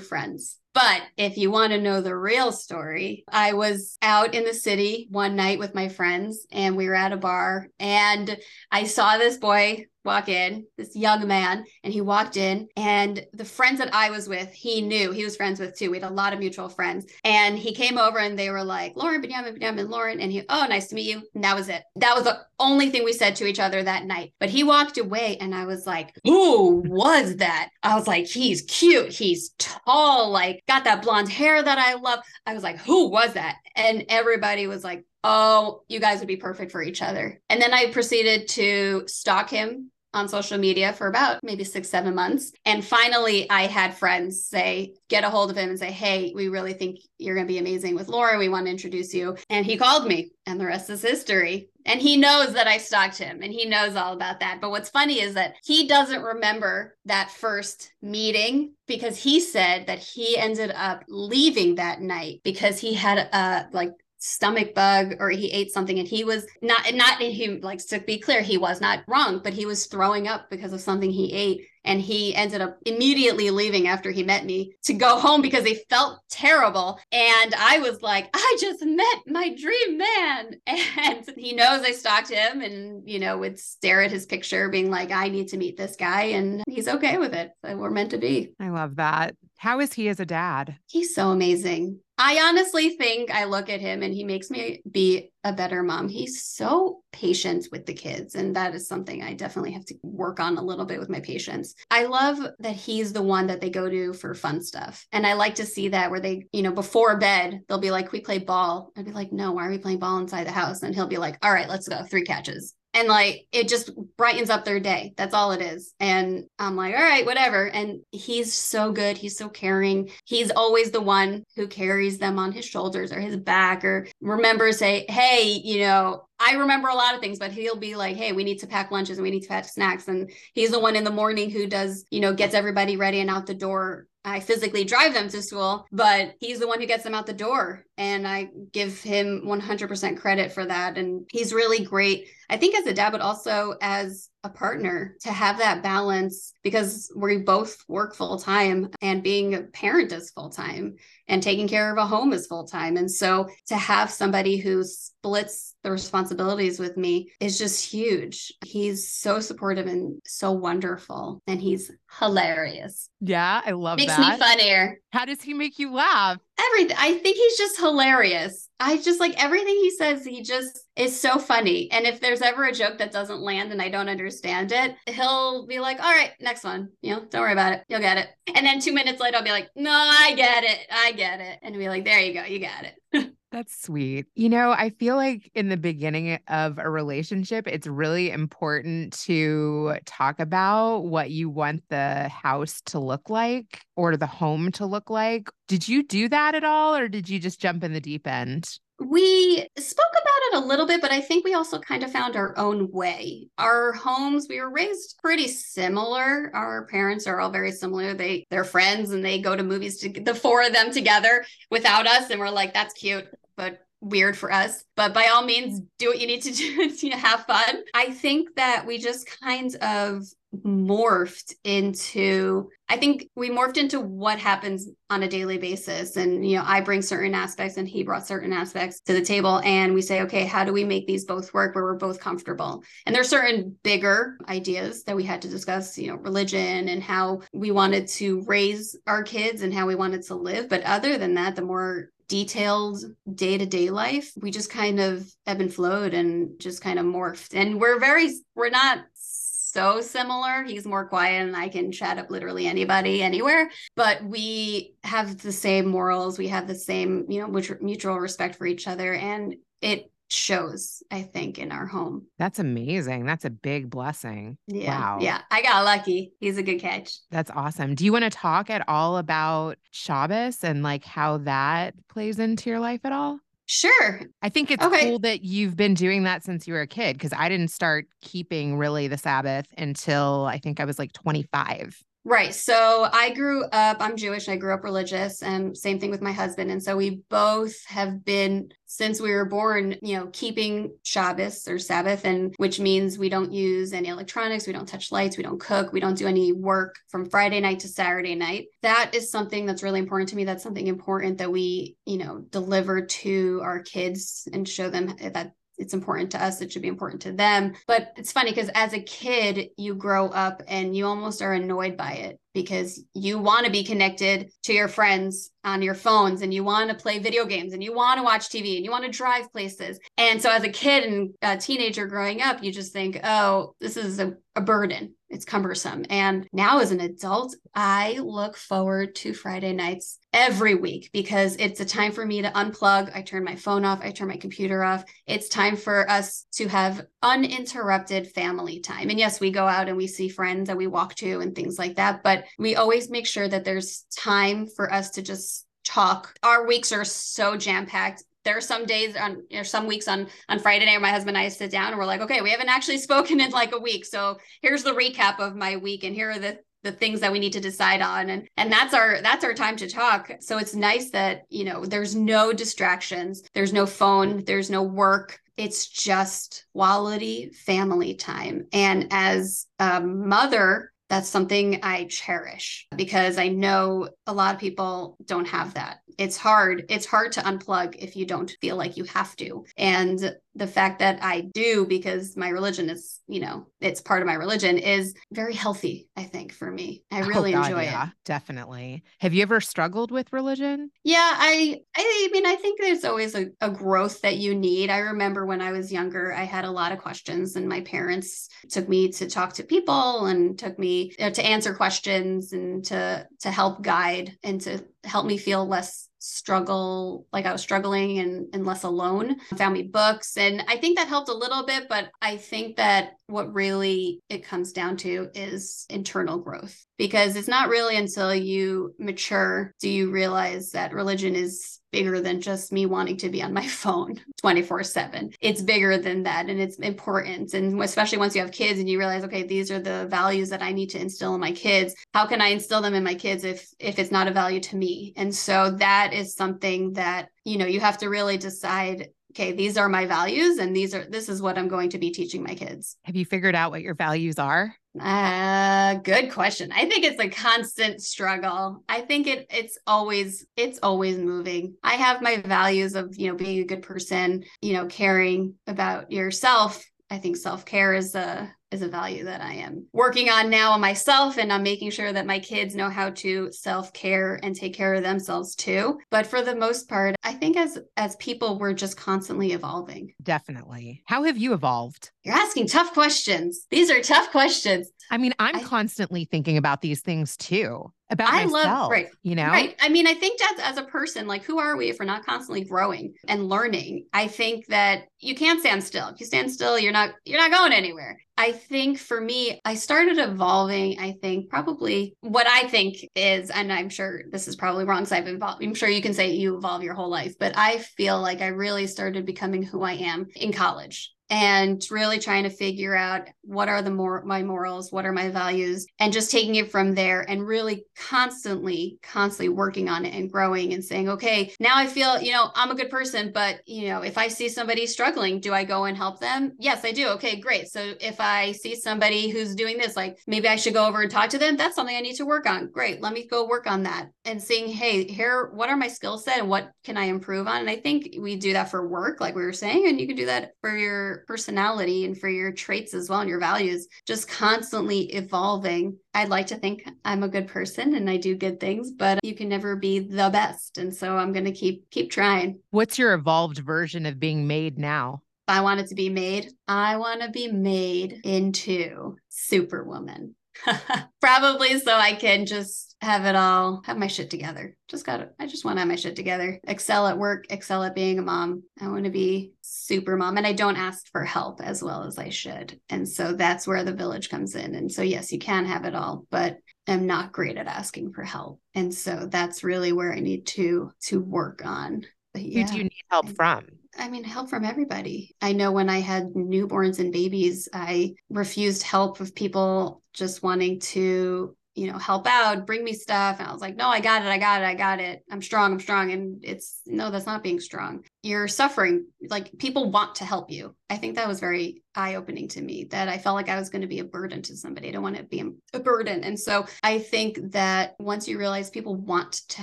friends. But if you want to know the real story, I was out in the city one night with my friends and we were at a bar and I saw this boy walk in, this young man, and he walked in. And the friends that I was with, he knew he was friends with too. We had a lot of mutual friends. And he came over and they were like, Lauren, Benjamin, Benjamin, Lauren. And he, oh, nice to meet you. And that was it. That was the only thing we said to each other that night. But he walked away and I was like, who was that? I was like, he's cute. He's tall, like got that blonde hair that I love. I was like, who was that? And everybody was like, oh, you guys would be perfect for each other. And then I proceeded to stalk him on social media for about maybe six, seven months. And finally, I had friends say, get a hold of him and say, hey, we really think you're going to be amazing with Laura. We want to introduce you. And he called me, and the rest is history. And he knows that I stalked him and he knows all about that. But what's funny is that he doesn't remember that first meeting because he said that he ended up leaving that night because he had a like stomach bug or he ate something and he was not not he likes to be clear he was not wrong but he was throwing up because of something he ate and he ended up immediately leaving after he met me to go home because he felt terrible and i was like i just met my dream man [laughs] and he knows i stalked him and you know would stare at his picture being like i need to meet this guy and he's okay with it we're meant to be I love that. How is he as a dad? He's so amazing. I honestly think I look at him and he makes me be a better mom. He's so patient with the kids. And that is something I definitely have to work on a little bit with my patience. I love that he's the one that they go to for fun stuff. And I like to see that where they, you know, before bed, they'll be like, we play ball. I'd be like, no, why are we playing ball inside the house? And he'll be like, all right, let's go, three catches and like it just brightens up their day. That's all it is. And i'm like all right whatever. And he's so good. He's so caring. He's always the one who carries them on his shoulders or his back or remembers say hey you know I remember a lot of things, but he'll be like, "Hey, we need to pack lunches and we need to pack snacks." And he's the one in the morning who does, you know, gets everybody ready and out the door I physically drive them to school, but he's the one who gets them out the door. And I give him 100% credit for that. And he's really great. I think as a dad, but also as a partner to have that balance because we both work full time and being a parent is full time and taking care of a home is full time. And so to have somebody who splits the responsibilities with me is just huge. He's so supportive and so wonderful. And he's hilarious. Yeah, I love Makes that. Makes me funnier. How does he make you laugh? Everything. I think he's just hilarious. I just like everything he says. He just is so funny. And if there's ever a joke that doesn't land and I don't understand it, he'll be like, all right, next one. You know, don't worry about it. You'll get it. And then two minutes later, I'll be like, no, I get it. I get it. And be like, there you go. You got it. [laughs] That's sweet. You know, I feel like in the beginning of a relationship, it's really important to talk about what you want the house to look like or the home to look like. Did you do that at all, or did you just jump in the deep end? We spoke about it a little bit, but I think we also kind of found our own way. Our homes, we were raised pretty similar. Our parents are all very similar. They they're friends and they go to movies to the four of them together without us, and we're like, that's cute, but weird for us. But by all means, do what you need to [laughs] do to have fun. I think that we just kind of morphed into I think we morphed into what happens on a daily basis. And, you know, I bring certain aspects and he brought certain aspects to the table. And we say, okay, how do we make these both work where we're both comfortable? And there's certain bigger ideas that we had to discuss, you know, religion and how we wanted to raise our kids and how we wanted to live. But other than that, the more detailed day to day life, we just kind of ebb and flowed and just kind of morphed. And we're very, we're not so similar. He's more quiet and I can chat up literally anybody anywhere, but we have the same morals. We have the same, you know, mutual respect for each other. And it shows, I think, in our home. That's amazing. That's a big blessing. Yeah. Wow. Yeah. I got lucky. He's a good catch. That's awesome. Do you want to talk at all about Shabbos and like how that plays into your life at all? Sure. I think it's Okay. cool that you've been doing that since you were a kid because I didn't start keeping really the Sabbath until I think I was like 25. Right. So I grew up, I'm Jewish, I grew up religious, and same thing with my husband. And so we both have been, since we were born, you know, keeping Shabbos or Sabbath, and which means we don't use any electronics, we don't touch lights, we don't cook, we don't do any work from Friday night to Saturday night. That is something that's really important to me. That's something important that we, you know, deliver to our kids and show them that it's important to us it should be important to them but it's funny because as a kid you grow up and you almost are annoyed by it because you want to be connected to your friends on your phones and you want to play video games and you want to watch TV and you want to drive places. And so as a kid and a teenager growing up, you just think, oh, this is a, a burden. It's cumbersome. And now as an adult, I look forward to Friday nights every week because it's a time for me to unplug. I turn my phone off, I turn my computer off. It's time for us to have uninterrupted family time. And yes, we go out and we see friends that we walk to and things like that, but we always make sure that there's time for us to just talk. Our weeks are so jam packed there are some days on or some weeks on on Friday night my husband and I sit down and we're like, okay, we haven't actually [laughs] spoken in like a week. So here's the recap of my week and here are the the things that we need to decide on. And and that's our that's our time to talk. So it's nice that you know there's no distractions there's no phone there's no work. It's just quality family time. And as a mother that's something I cherish because I know a lot of people don't have that. It's hard. It's hard to unplug if you don't feel like you have to. And the fact that I do because my religion is, you know, it's part of my religion is very healthy, I think, for me. I oh, really oh, God, enjoy yeah, it. Definitely. Have you ever struggled with religion? Yeah, I I mean, I think there's always a, a growth that you need. I remember when I was younger, I had a lot of questions, and my parents took me to talk to people and took me you know, to answer questions and to to help guide and to help me feel less struggle like i was struggling and, and less alone. Found me books and i think that helped a little bit but i think that what really it comes down to is internal growth because it's not really until you mature do you realize that religion is bigger than just me wanting to be on my [laughs] phone 24 7 it's bigger than that and it's important. And especially once you have kids and you realize okay these are the values that i need to instill in my kids how can i instill them in my kids if if it's not a value to me? And so that is something that you know you have to really decide okay these are my values and these are this is what i'm going to be teaching my kids. Have you figured out what your values are? Uh good question. I think it's a constant struggle. I think it it's always it's always moving. I have my values of you know being a good person you know caring about yourself. I think self-care is a is a value that I am working on now on myself and I'm making sure that my kids know how to self-care and take care of themselves too. But for the most part, I think as as people we're just constantly evolving. Definitely. How have you evolved? You're asking tough questions. These are tough questions. I mean, I'm I, constantly thinking about these things too. About I myself, love right, you know, right. I mean, I think that as a person, like, who are we if we're not constantly growing and learning? I think that you can't stand still. If you stand still, you're not you're not going anywhere. I think for me, I started evolving. I think probably what I think is, and I'm sure this is probably wrong because I've evolved. I'm sure you can say you evolve your whole life, but I feel like I really started becoming who I am in college and really trying to figure out what are the more my morals what are my values and just taking it from there and really constantly constantly working on it and growing and saying okay now i feel you know i'm a good person but you know if i see somebody struggling do i go and help them? Yes i do. Okay great. So if i see somebody who's doing this like maybe i should go over and talk to them? That's something i need to work on. Great let me go work on that and seeing hey here what are my skill set and what can i improve on? And i think we do that for work like we were saying and you can do that for your personality and for your traits as well and your values, just constantly evolving. I'd like to think I'm a good person and I do good things, but you can never be the best. And so I'm going to keep keep trying. What's your evolved version of being made now? I want it to be made. I want to be made into Superwoman. [laughs] Probably so I can just have it all, have my shit together. Just got it. I just want to have my shit together. Excel at work, excel at being a mom. I want to be super mom. And I don't ask for help as well as I should. And so that's where the village comes in. And so, yes, you can have it all, but I'm not great at asking for help. And so that's really where I need to to work on. But yeah. Who do you need help from? I mean, help from everybody. I know when I had newborns and babies, I refused help of people just wanting to, you know, help out, bring me stuff. And I was like, no, I got it. I got it. I got it. I'm strong. I'm strong. And it's no, that's not being strong. You're suffering. Like people want to help you. I think that was very eye opening to me that I felt like I was going to be a burden to somebody. I don't want to be a burden. And so I think that once you realize people want to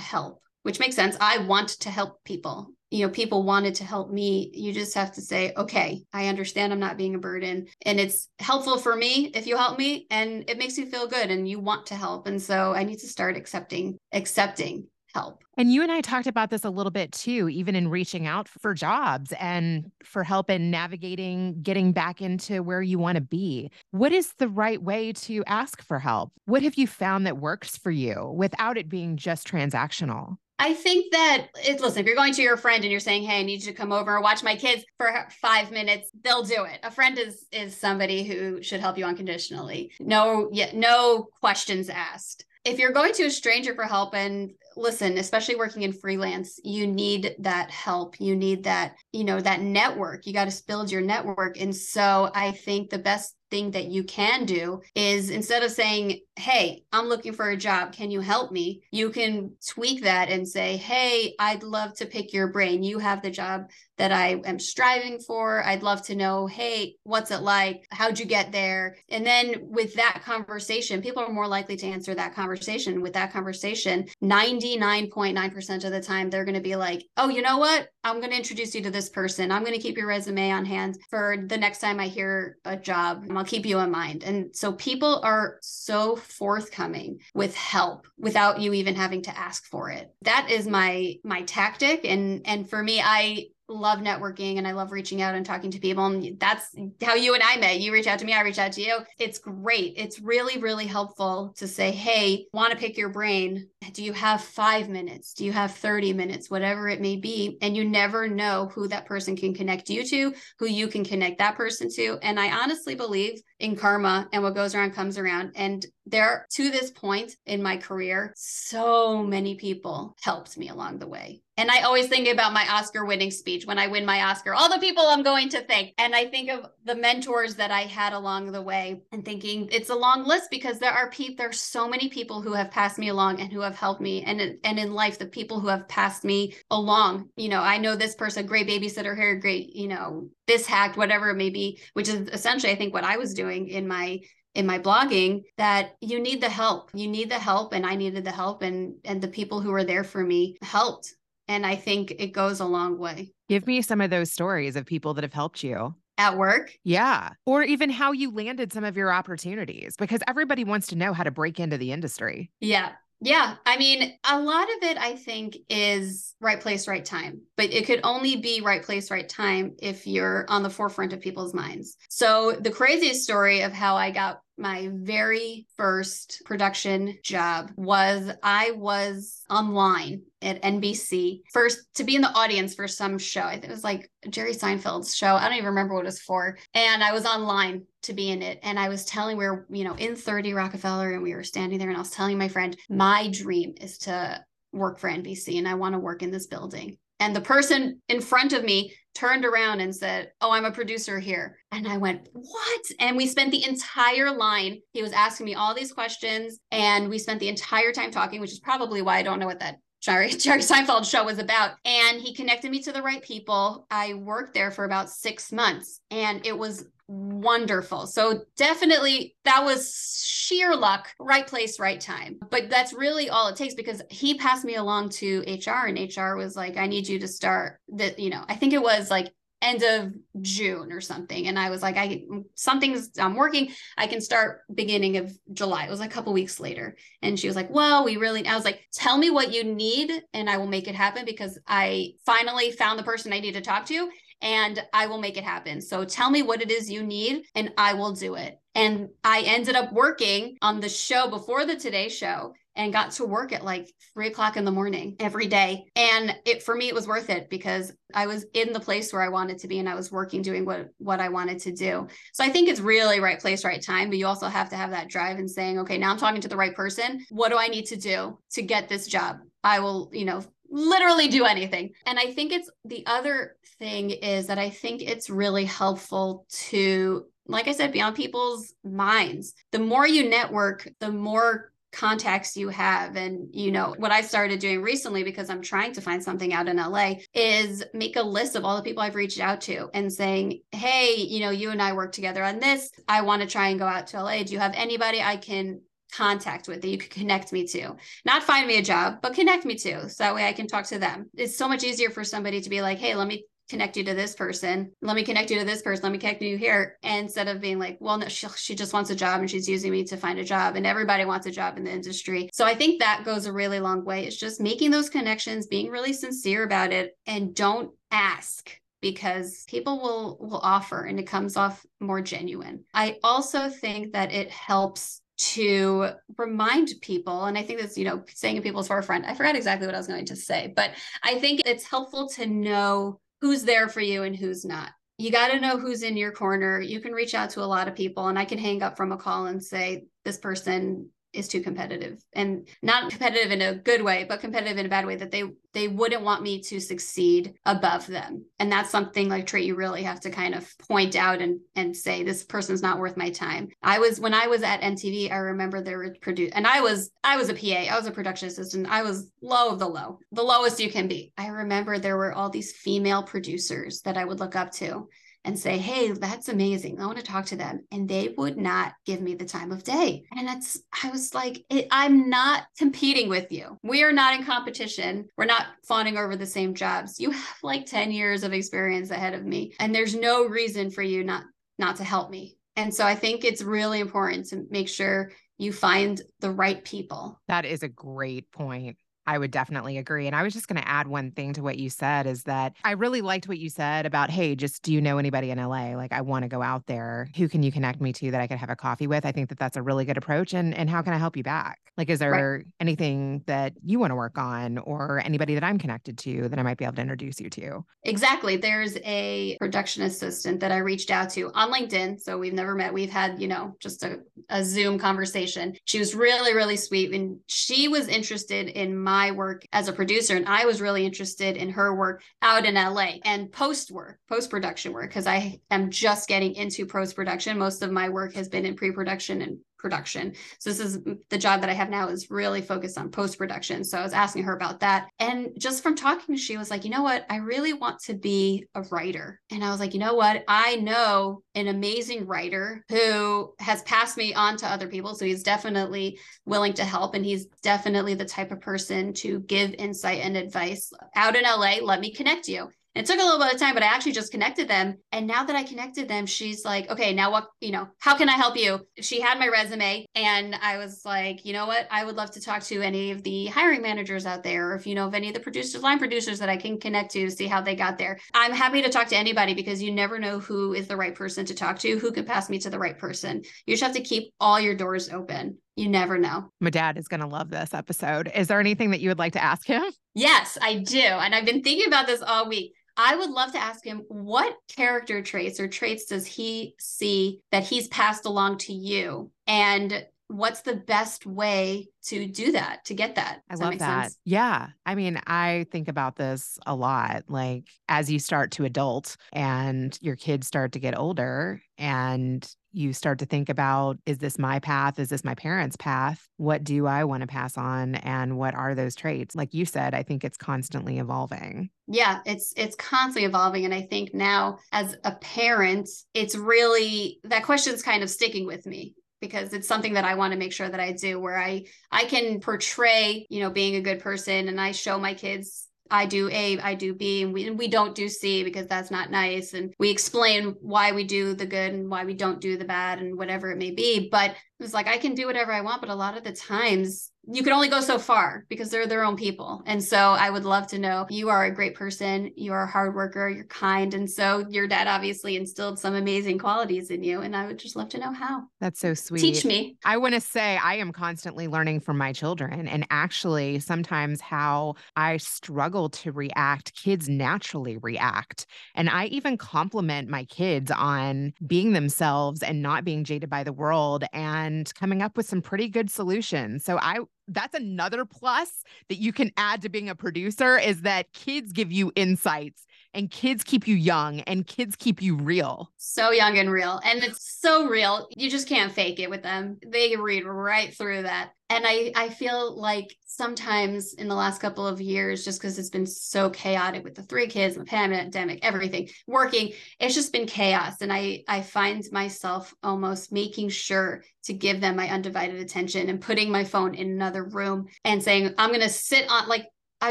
help, which makes sense. I want to help people. You know, people wanted to help me. You just have to say, okay, I understand I'm not being a burden. And it's helpful for me if you help me and it makes me feel good and you want to help. And so I need to start accepting, accepting help. And you and I talked about this a little bit too, even in reaching out for jobs and for help in navigating getting back into where you want to be. What is the right way to ask for help? What have you found that works for you without it being just transactional? I think that it, listen, if you're going to your friend and you're saying, "Hey, I need you to come over and watch my kids for five minutes," they'll do it. A friend is is somebody who should help you unconditionally. No, yeah, no questions asked. If you're going to a stranger for help, and listen, especially working in freelance, you need that help. You need that, you know, that network. You got to build your network. And so I think the best thing that you can do is instead of saying, Hey, I'm looking for a job. Can you help me? You can tweak that and say, Hey, I'd love to pick your brain. You have the job that I am striving for. I'd love to know, Hey, what's it like? How'd you get there? And then with that conversation, people are more likely to answer that conversation. With that conversation, 99.9% of the time, they're going to be like, Oh, you know what? I'm going to introduce you to this person. I'm going to keep your resume on hand for the next time I hear a job. I'll keep you in mind. And so people are so forthcoming with help without you even having to ask for it. That is my my tactic and and for me I love networking and I love reaching out and talking to people. And that's how you and I met. You reach out to me, I reach out to you. It's great. It's really, really helpful to say, hey, want to pick your brain. Do you have five minutes? Do you have 30 minutes? Whatever it may be. And you never know who that person can connect you to, who you can connect that person to. And I honestly believe in karma and what goes around comes around. And there, to this point in my career, so many people helped me along the way. And I always think about my Oscar winning speech when I win my Oscar, all the people I'm going to thank. And I think of the mentors that I had along the way and thinking it's a long list because there are people, there's so many people who have passed me along and who have helped me. And, and in life, the people who have passed me along, you know, I know this person, great babysitter here, great, you know, this hacked, whatever it may be, which is essentially, I think, what I was doing in my in my blogging that you need the help you need the help and i needed the help and and the people who were there for me helped and I think it goes a long way. Give me some of those stories of people that have helped you at work. Yeah. Or even how you landed some of your opportunities because everybody wants to know how to break into the industry. Yeah. Yeah. I mean, a lot of it, I think, is right place, right time, but it could only be right place, right time if you're on the forefront of people's minds. So, the craziest story of how I got my very first production job was I was online at NBC first to be in the audience for some show. I think it was like Jerry Seinfeld's show. I don't even remember what it was for. And I was online to be in it. And I was telling we you know, in 30 Rockefeller and we were standing there and I was telling my friend, my dream is to work for NBC and I want to work in this building. And the person in front of me turned around and said, Oh, I'm a producer here. And I went, What? And we spent the entire line. He was asking me all these questions, and we spent the entire time talking, which is probably why I don't know what that Jerry, [laughs] Jerry Seinfeld show was about. And he connected me to the right people. I worked there for about six months and it was wonderful. So definitely that was sheer luck, right place, right time. But that's really all it takes because he passed me along to HR and HR was like, I need you to start that, you know, I think it was like end of June or something. And I was like, I something's I'm working. I can start beginning of July. It was a couple weeks later. And she was like, Well, we really I was like, tell me what you need and I will make it happen because I finally found the person I need to talk to and I will make it happen. So tell me what it is you need and I will do it. And I ended up working on the show before the Today Show and got to work at like three o'clock in the morning every day. And it for me, it was worth it because I was in the place where I wanted to be and I was working doing what what I wanted to do. So I think it's really right place, right time. But you also have to have that drive and saying, okay, now I'm talking to the right person. What do I need to do to get this job? I will, you know, literally do anything. And I think it's the other thing is that I think it's really helpful to, like I said, be on people's minds. The more you network, the more contacts you have and you know what i started doing recently because i'm trying to find something out in la is make a list of all the people i've reached out to and saying hey you know you and i work together on this i want to try and go out to la do you have anybody i can contact with that you could connect me to. Not find me a job, but connect me to. So that way I can talk to them. It's so much easier for somebody to be like, hey, let me connect you to this person. Let me connect you to this person. Let me connect you here. Instead of being like, well, no, she, she just wants a job and she's using me to find a job. And everybody wants a job in the industry. So I think that goes a really long way. It's just making those connections, being really sincere about it, and don't ask because people will will offer and it comes off more genuine. I also think that it helps to remind people and i think that's you know saying in people's forefront. I forgot exactly what i was going to say but i think it's helpful to know who's there for you and who's not. You got to know who's in your corner. You can reach out to a lot of people and i can hang up from a call and say this person is too competitive. And not competitive in a good way but competitive in a bad way that they they wouldn't want me to succeed above them. And that's something like trait you really have to kind of point out and and say this person's not worth my time. I was when i was at mtv i remember there were produced and i was i was a pa i was a production assistant. I was low of the low the lowest you can be. I remember there were all these female producers that i would look up to and say, Hey, that's amazing. I want to talk to them. And they would not give me the time of day. And that's, I was like, I'm not competing with you. We are not in competition. We're not fawning over the same jobs. You have like 10 years of experience ahead of me. And there's no reason for you not, not to help me. And so I think it's really important to make sure you find the right people. That is a great point. I would definitely agree. And I was just going to add one thing to what you said is that I really liked what you said about, hey, just do you know anybody in LA? Like, I want to go out there. Who can you connect me to that I could have a coffee with? I think that that's a really good approach. And and how can I help you back? Like, is there right. anything that you want to work on, or anybody that I'm connected to that I might be able to introduce you to? Exactly. There's a production assistant that I reached out to on LinkedIn. So we've never met. We've had, you know, just a, a Zoom conversation. She was really, really sweet, and she was interested in my my work as a producer. And I was really interested in her work out in LA and post work, post production work, because I am just getting into post production. Most of my work has been in pre production and production. So this is mm, the job that I have now is really focused on post production. So I was asking her about that. And just from talking, she was like, you know what? I really want to be a writer. And I was like, you know what? I know an amazing writer who has passed me on to other people. So he's definitely willing to help. And he's definitely the type of person to give insight and advice out in LA. Let me connect you. It took a little bit of time, but I actually just connected them. And now that I connected them, she's like, okay, now what, you know, how can I help you? She had my resume and I was like, you know what? I would love to talk to any of the hiring managers out there, or if you know of any of the producers, line producers that I can connect to, to see how they got there. I'm happy to talk to anybody because you never know who is the right person to talk to, who can pass me to the right person. You just have to keep all your doors open you never know. My dad is going to love this episode. Is there anything that you would like to ask him? Yes, I do. And I've been thinking about this all week. I would love to ask him what character traits or traits does he see that he's passed along to you? And what's the best way to do that to get that Does i love that, that. yeah i mean i think about this a lot like as you start to adult and your kids start to get older and you start to think about is this my path? Is this my parents path? What do i want to pass on? And what are those traits? Like you said i think it's constantly evolving. Yeah it's it's constantly evolving and i think now as a parent it's really that question's kind of sticking with me because it's something that I want to make sure that I do where I I can portray, you know, being a good person and I show my kids I do A, I do B, and we we don't do C because that's not nice. And we explain why we do the good and why we don't do the bad and whatever it may be. But it's like I can do whatever I want, but a lot of the times you can only go so far because they're their own people. And so I would love to know you are a great person, you are a hard worker, you're kind. And so your dad obviously instilled some amazing qualities in you. And I would just love to know how. That's so sweet. Teach me. I want to say I am constantly learning from my children. And actually, sometimes how I struggle to react, kids naturally react. And I even compliment my kids on being themselves and not being jaded by the world and coming up with some pretty good solutions. So I that's another plus that you can add to being a producer is that kids give you insights And kids keep you young and kids keep you real. So young and real. And it's so real. You just can't fake it with them. They read right through that. And I, I feel like sometimes in the last couple of years, just because it's been so chaotic with the three kids, and the pandemic, everything working, it's just been chaos. And I, I find myself almost making sure to give them my undivided attention and putting my phone in another room and saying, I'm going to sit on, like, I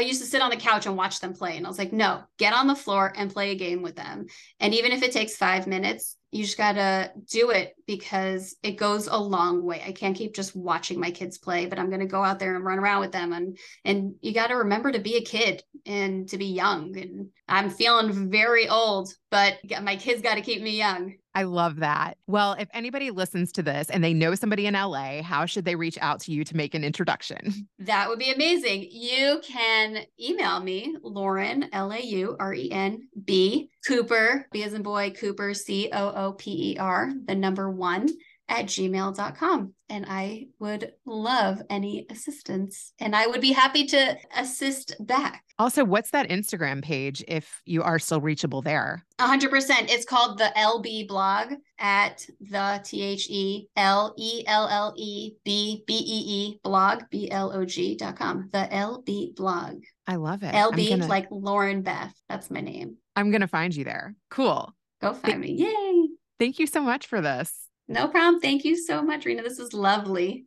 used to sit on the couch and watch them play. And I was like, no, get on the floor and play a game with them. And even if it takes five minutes, you just got to do it because it goes a long way. I can't keep just watching my kids play, but I'm going to go out there and run around with them and and you got to remember to be a kid and to be young and I'm feeling very old, but my kids got to keep me young. I love that. Well, if anybody listens to this and they know somebody in LA, how should they reach out to you to make an introduction? That would be amazing. You can email me, Lauren, L A U R E N B, Cooper, B as in boy, Cooper, C O O P E R, the number one at gmail.com. And I would love any assistance and I would be happy to assist back. Also, what's that Instagram page if you are still reachable there? 100%. It's called the LB blog at the T H E L E L L E B B E E blog, B L O G dot com. The LB blog. I love it. LB, gonna, like Lauren Beth. That's my name. I'm going to find you there. Cool. Go find me. Yay. Thank you so much for this. No problem. Thank you so much, Rena. This is lovely.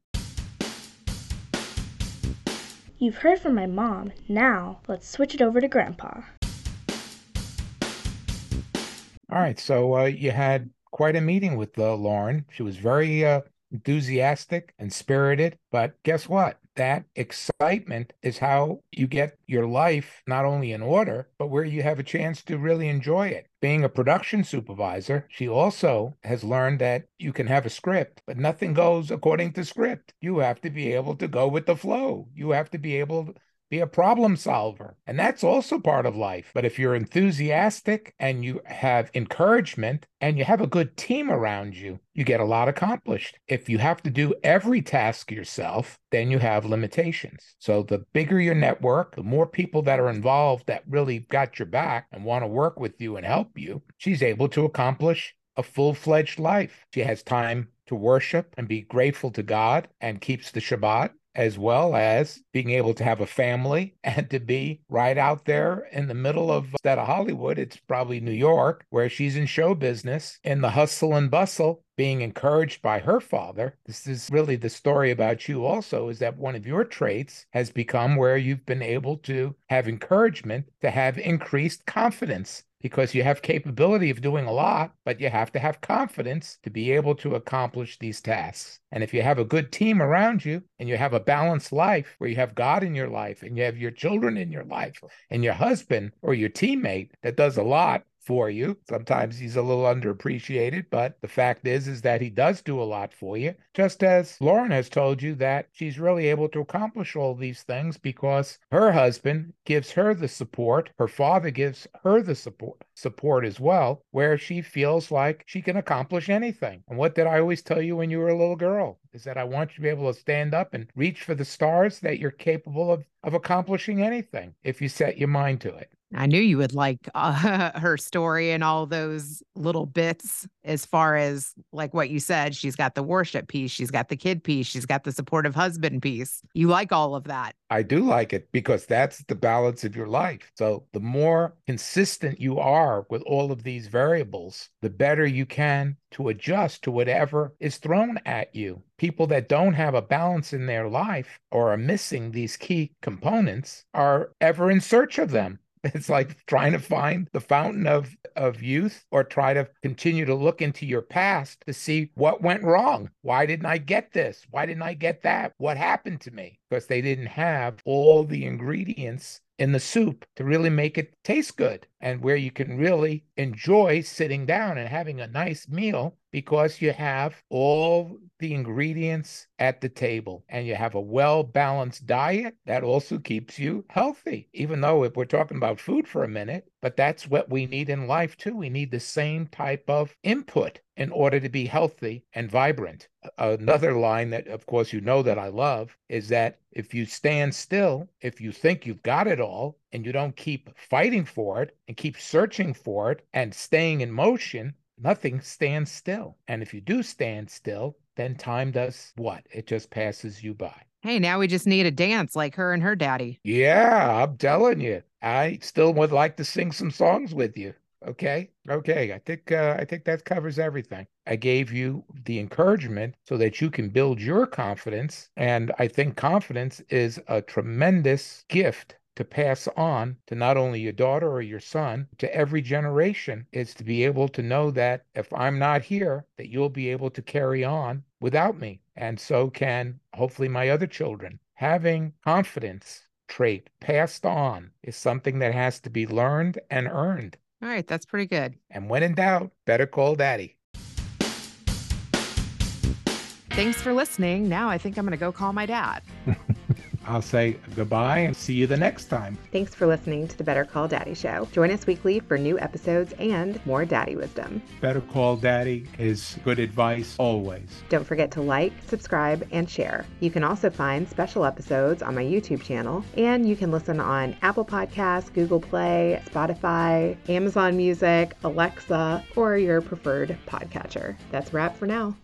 You've heard from my mom. Now, let's switch it over to Grandpa. All right. So uh, you had quite a meeting with uh, Lauren. She was very uh, enthusiastic and spirited. But guess what? That excitement is how you get your life not only in order, but where you have a chance to really enjoy it. Being a production supervisor, she also has learned that you can have a script, but nothing goes according to script. You have to be able to go with the flow. You have to be able be a problem solver. And that's also part of life. But if you're enthusiastic and you have encouragement and you have a good team around you, you get a lot accomplished. If you have to do every task yourself, then you have limitations. So the bigger your network, the more people that are involved that really got your back and want to work with you and help you, she's able to accomplish a full fledged life. She has time to worship and be grateful to God and keeps the Shabbat as well as being able to have a family [laughs] and to be right out there in the middle of instead of Hollywood, it's probably New York, where she's in show business in the hustle and bustle, being encouraged by her father. This is really the story about you also, is that one of your traits has become where you've been able to have encouragement to have increased confidence because you have capability of doing a lot, but you have to have confidence to be able to accomplish these tasks. And if you have a good team around you and you have a balanced life where you have God in your life and you have your children in your life and your husband or your teammate that does a lot for you. Sometimes he's a little underappreciated, but the fact is is that he does do a lot for you. Just as Lauren has told you that she's really able to accomplish all these things because her husband gives her the support, her father gives her the support support as well, where she feels like she can accomplish anything. And what did I always tell you when you were a little girl? Is that I want you to be able to stand up and reach for the stars that you're capable of of accomplishing anything if you set your mind to it. I knew you would like uh, [laughs] her story and all those little bits as far as like what you said. She's got the worship piece, she's got the kid piece, she's got the supportive husband piece. You like all of that. I do like it because that's the balance of your life. So the more consistent you are with all of these variables, the better you can to adjust to whatever is thrown at you. People that don't have a balance in their life or are missing these key components are ever in search of them. It's like trying to find the fountain of, of youth or try to continue to look into your past to see what went wrong. Why didn't I get this? Why didn't I get that? What happened to me? Because they didn't have all the ingredients in the soup to really make it taste good and where you can really enjoy sitting down and having a nice meal because you have all the ingredients at the table and you have a well balanced diet that also keeps you healthy. Even though if we're talking about food for a minute, but that's what we need in life too. We need the same type of input in order to be healthy and vibrant. Another line that, of course, you know that I love is that if you stand still, if you think you've got it all, and you don't keep fighting for it and keep searching for it and staying in motion, nothing stands still. And if you do stand still, then time does what? It just passes you by. Hey, now we just need a dance like her and her daddy. Yeah, I'm telling you. I still would like to sing some songs with you. Okay. Okay. I think uh, I think that covers everything. I gave you the encouragement so that you can build your confidence, and I think confidence is a tremendous gift to pass on to not only your daughter or your son to every generation is to be able to know that if I'm not here that you'll be able to carry on without me and so can hopefully my other children having confidence trait passed on is something that has to be learned and earned All right, that's pretty good. and when in doubt better call daddy Thanks for listening. Now I think I'm going to go call my dad. [laughs] I'll say goodbye and see you the next time Thanks for listening to the Better Call Daddy Show. Join us weekly for new episodes and more daddy wisdom. better call daddy is good advice always Don't forget to like, subscribe, and share. You can also find special episodes on my YouTube channel, and you can listen on Apple Podcasts, Google Play, Spotify, Amazon Music, Alexa, or your preferred podcatcher. That's a wrap for now.